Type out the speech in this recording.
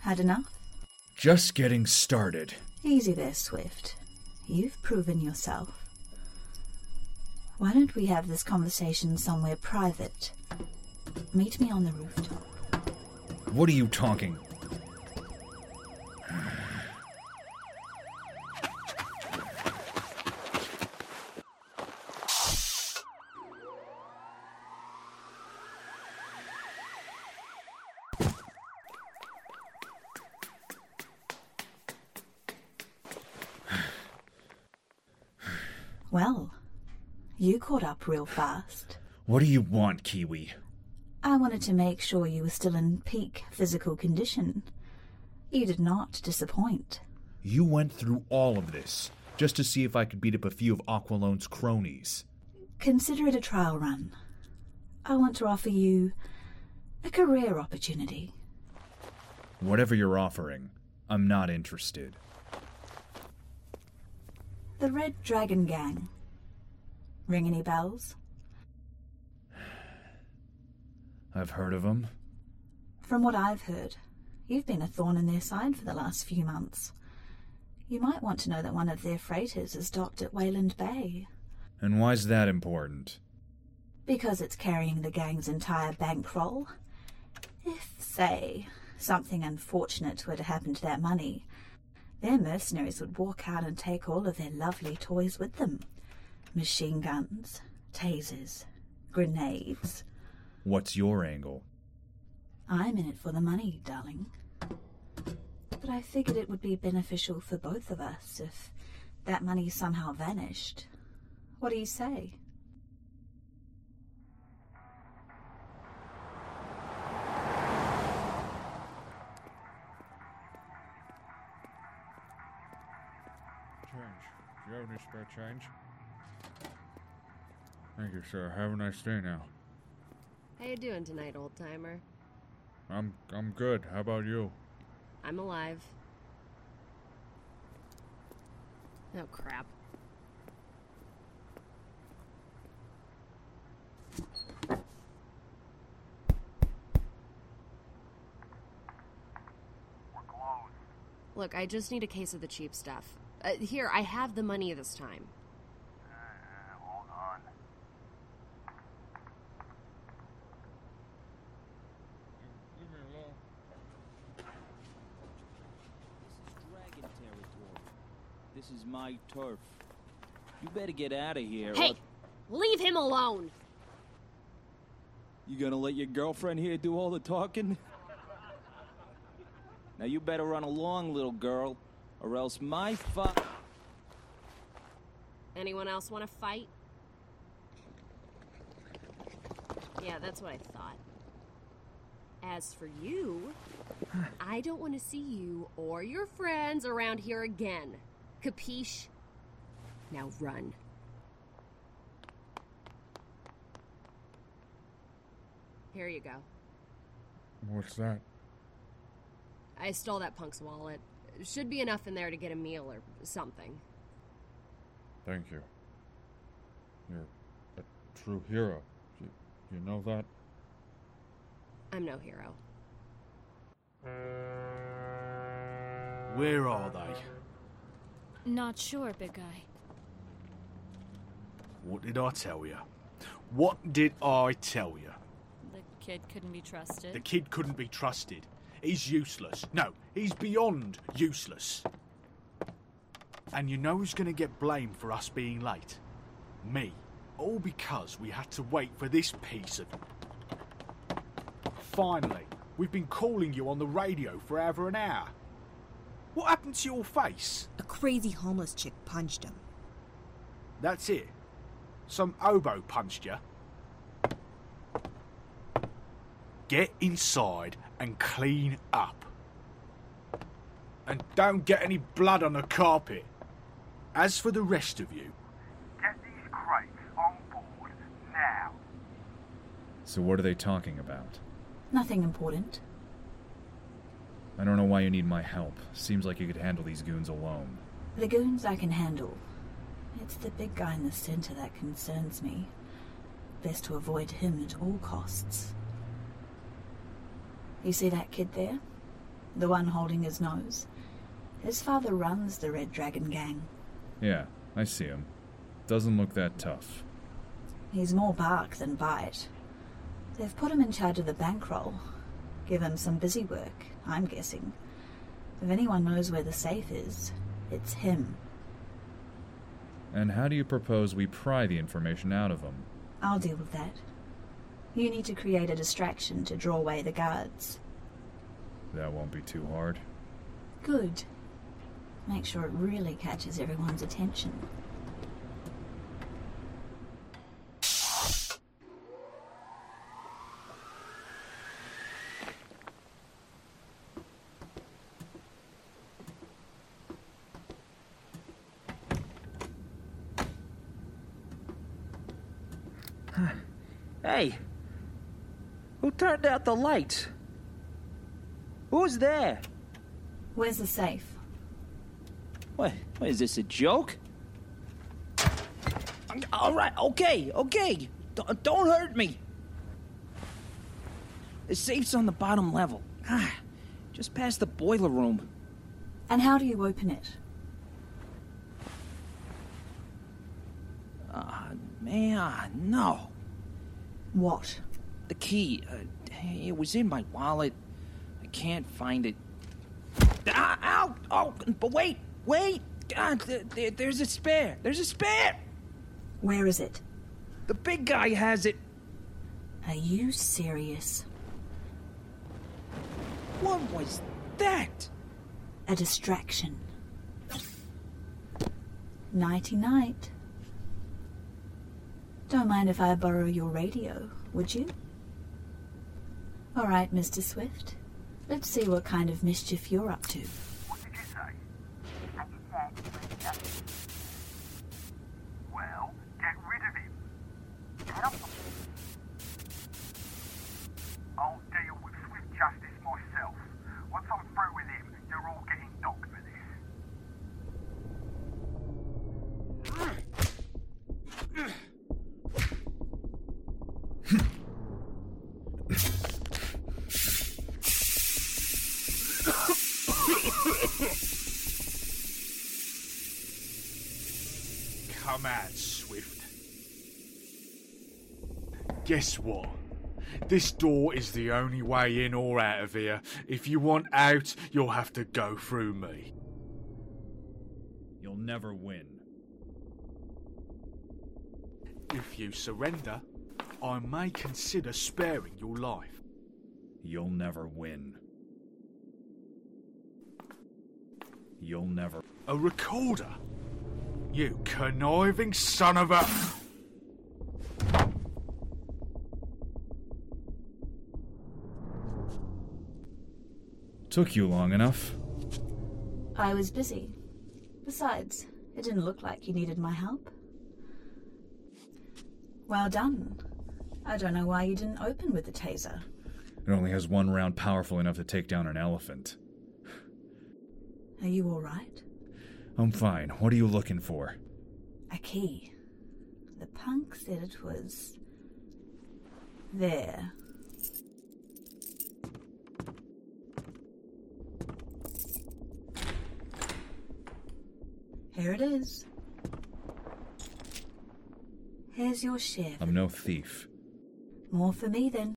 Had enough? Just getting started. Easy there, Swift. You've proven yourself. Why don't we have this conversation somewhere private? Meet me on the rooftop. What are you talking? Well, you caught up real fast. What do you want, Kiwi? I wanted to make sure you were still in peak physical condition. You did not disappoint. You went through all of this just to see if I could beat up a few of Aqualone's cronies. Consider it a trial run. I want to offer you a career opportunity. Whatever you're offering, I'm not interested. The Red Dragon Gang. Ring any bells? I've heard of them. From what I've heard, you've been a thorn in their side for the last few months. You might want to know that one of their freighters is docked at Wayland Bay, And why's that important? because it's carrying the gang's entire bankroll. If, say, something unfortunate were to happen to that money, their mercenaries would walk out and take all of their lovely toys with them machine guns, tasers, grenades. What's your angle? I'm in it for the money, darling. But I figured it would be beneficial for both of us if that money somehow vanished. What do you say? Do you have any spare change? Thank you, sir. Have a nice day now. How you doing tonight, old timer? I'm I'm good. How about you? I'm alive. Oh crap. Look, I just need a case of the cheap stuff. Uh, here, I have the money this time. Hold on. Leave me alone. This is dragon territory. This is my turf. You better get out of here. Hey! Leave him alone! You gonna let your girlfriend here do all the talking? Now you better run along, little girl, or else my fu- Anyone else want to fight? Yeah, that's what I thought. As for you, I don't want to see you or your friends around here again. Capiche? Now run. Here you go. What's that? I stole that punk's wallet. Should be enough in there to get a meal or something. Thank you. You're a true hero. You, you know that? I'm no hero. Where are they? Not sure, big guy. What did I tell you? What did I tell you? The kid couldn't be trusted. The kid couldn't be trusted. He's useless. No, he's beyond useless. And you know who's going to get blamed for us being late? Me. All because we had to wait for this piece of. Finally, we've been calling you on the radio for over an hour. What happened to your face? A crazy homeless chick punched him. That's it. Some oboe punched you. Get inside and clean up. And don't get any blood on the carpet. As for the rest of you, Get these crates on board now. So, what are they talking about? Nothing important. I don't know why you need my help. Seems like you could handle these goons alone. The goons I can handle. It's the big guy in the center that concerns me. Best to avoid him at all costs. You see that kid there? The one holding his nose? His father runs the Red Dragon Gang. Yeah, I see him. Doesn't look that tough. He's more bark than bite. They've put him in charge of the bankroll. Give him some busy work, I'm guessing. If anyone knows where the safe is, it's him. And how do you propose we pry the information out of him? I'll deal with that. You need to create a distraction to draw away the guards. That won't be too hard. Good. Make sure it really catches everyone's attention. Hey! Who turned out the lights? Who's there? Where's the safe? What? What is this, a joke? All right, okay, okay. D- don't hurt me. The safe's on the bottom level. Ah, just past the boiler room. And how do you open it? Ah, man, no. What? The key. Uh, it was in my wallet. I can't find it. Ah, ow! Oh, but wait, wait! God, there, there- there's a spare. There's a spare. Where is it? The big guy has it. Are you serious? What was that? A distraction. Nighty night. Don't mind if I borrow your radio, would you? All right, Mr. Swift. Let's see what kind of mischief you're up to. What did you say? Well, Come out, Swift. Guess what? This door is the only way in or out of here. If you want out, you'll have to go through me. You'll never win. If you surrender, I may consider sparing your life. You'll never win. You'll never. A recorder? You conniving son of a. Took you long enough. I was busy. Besides, it didn't look like you needed my help. Well done. I don't know why you didn't open with the taser. It only has one round powerful enough to take down an elephant. Are you all right? I'm fine. What are you looking for? A key. The punk said it was. there. Here it is. Here's your share. I'm no thief. More for me then.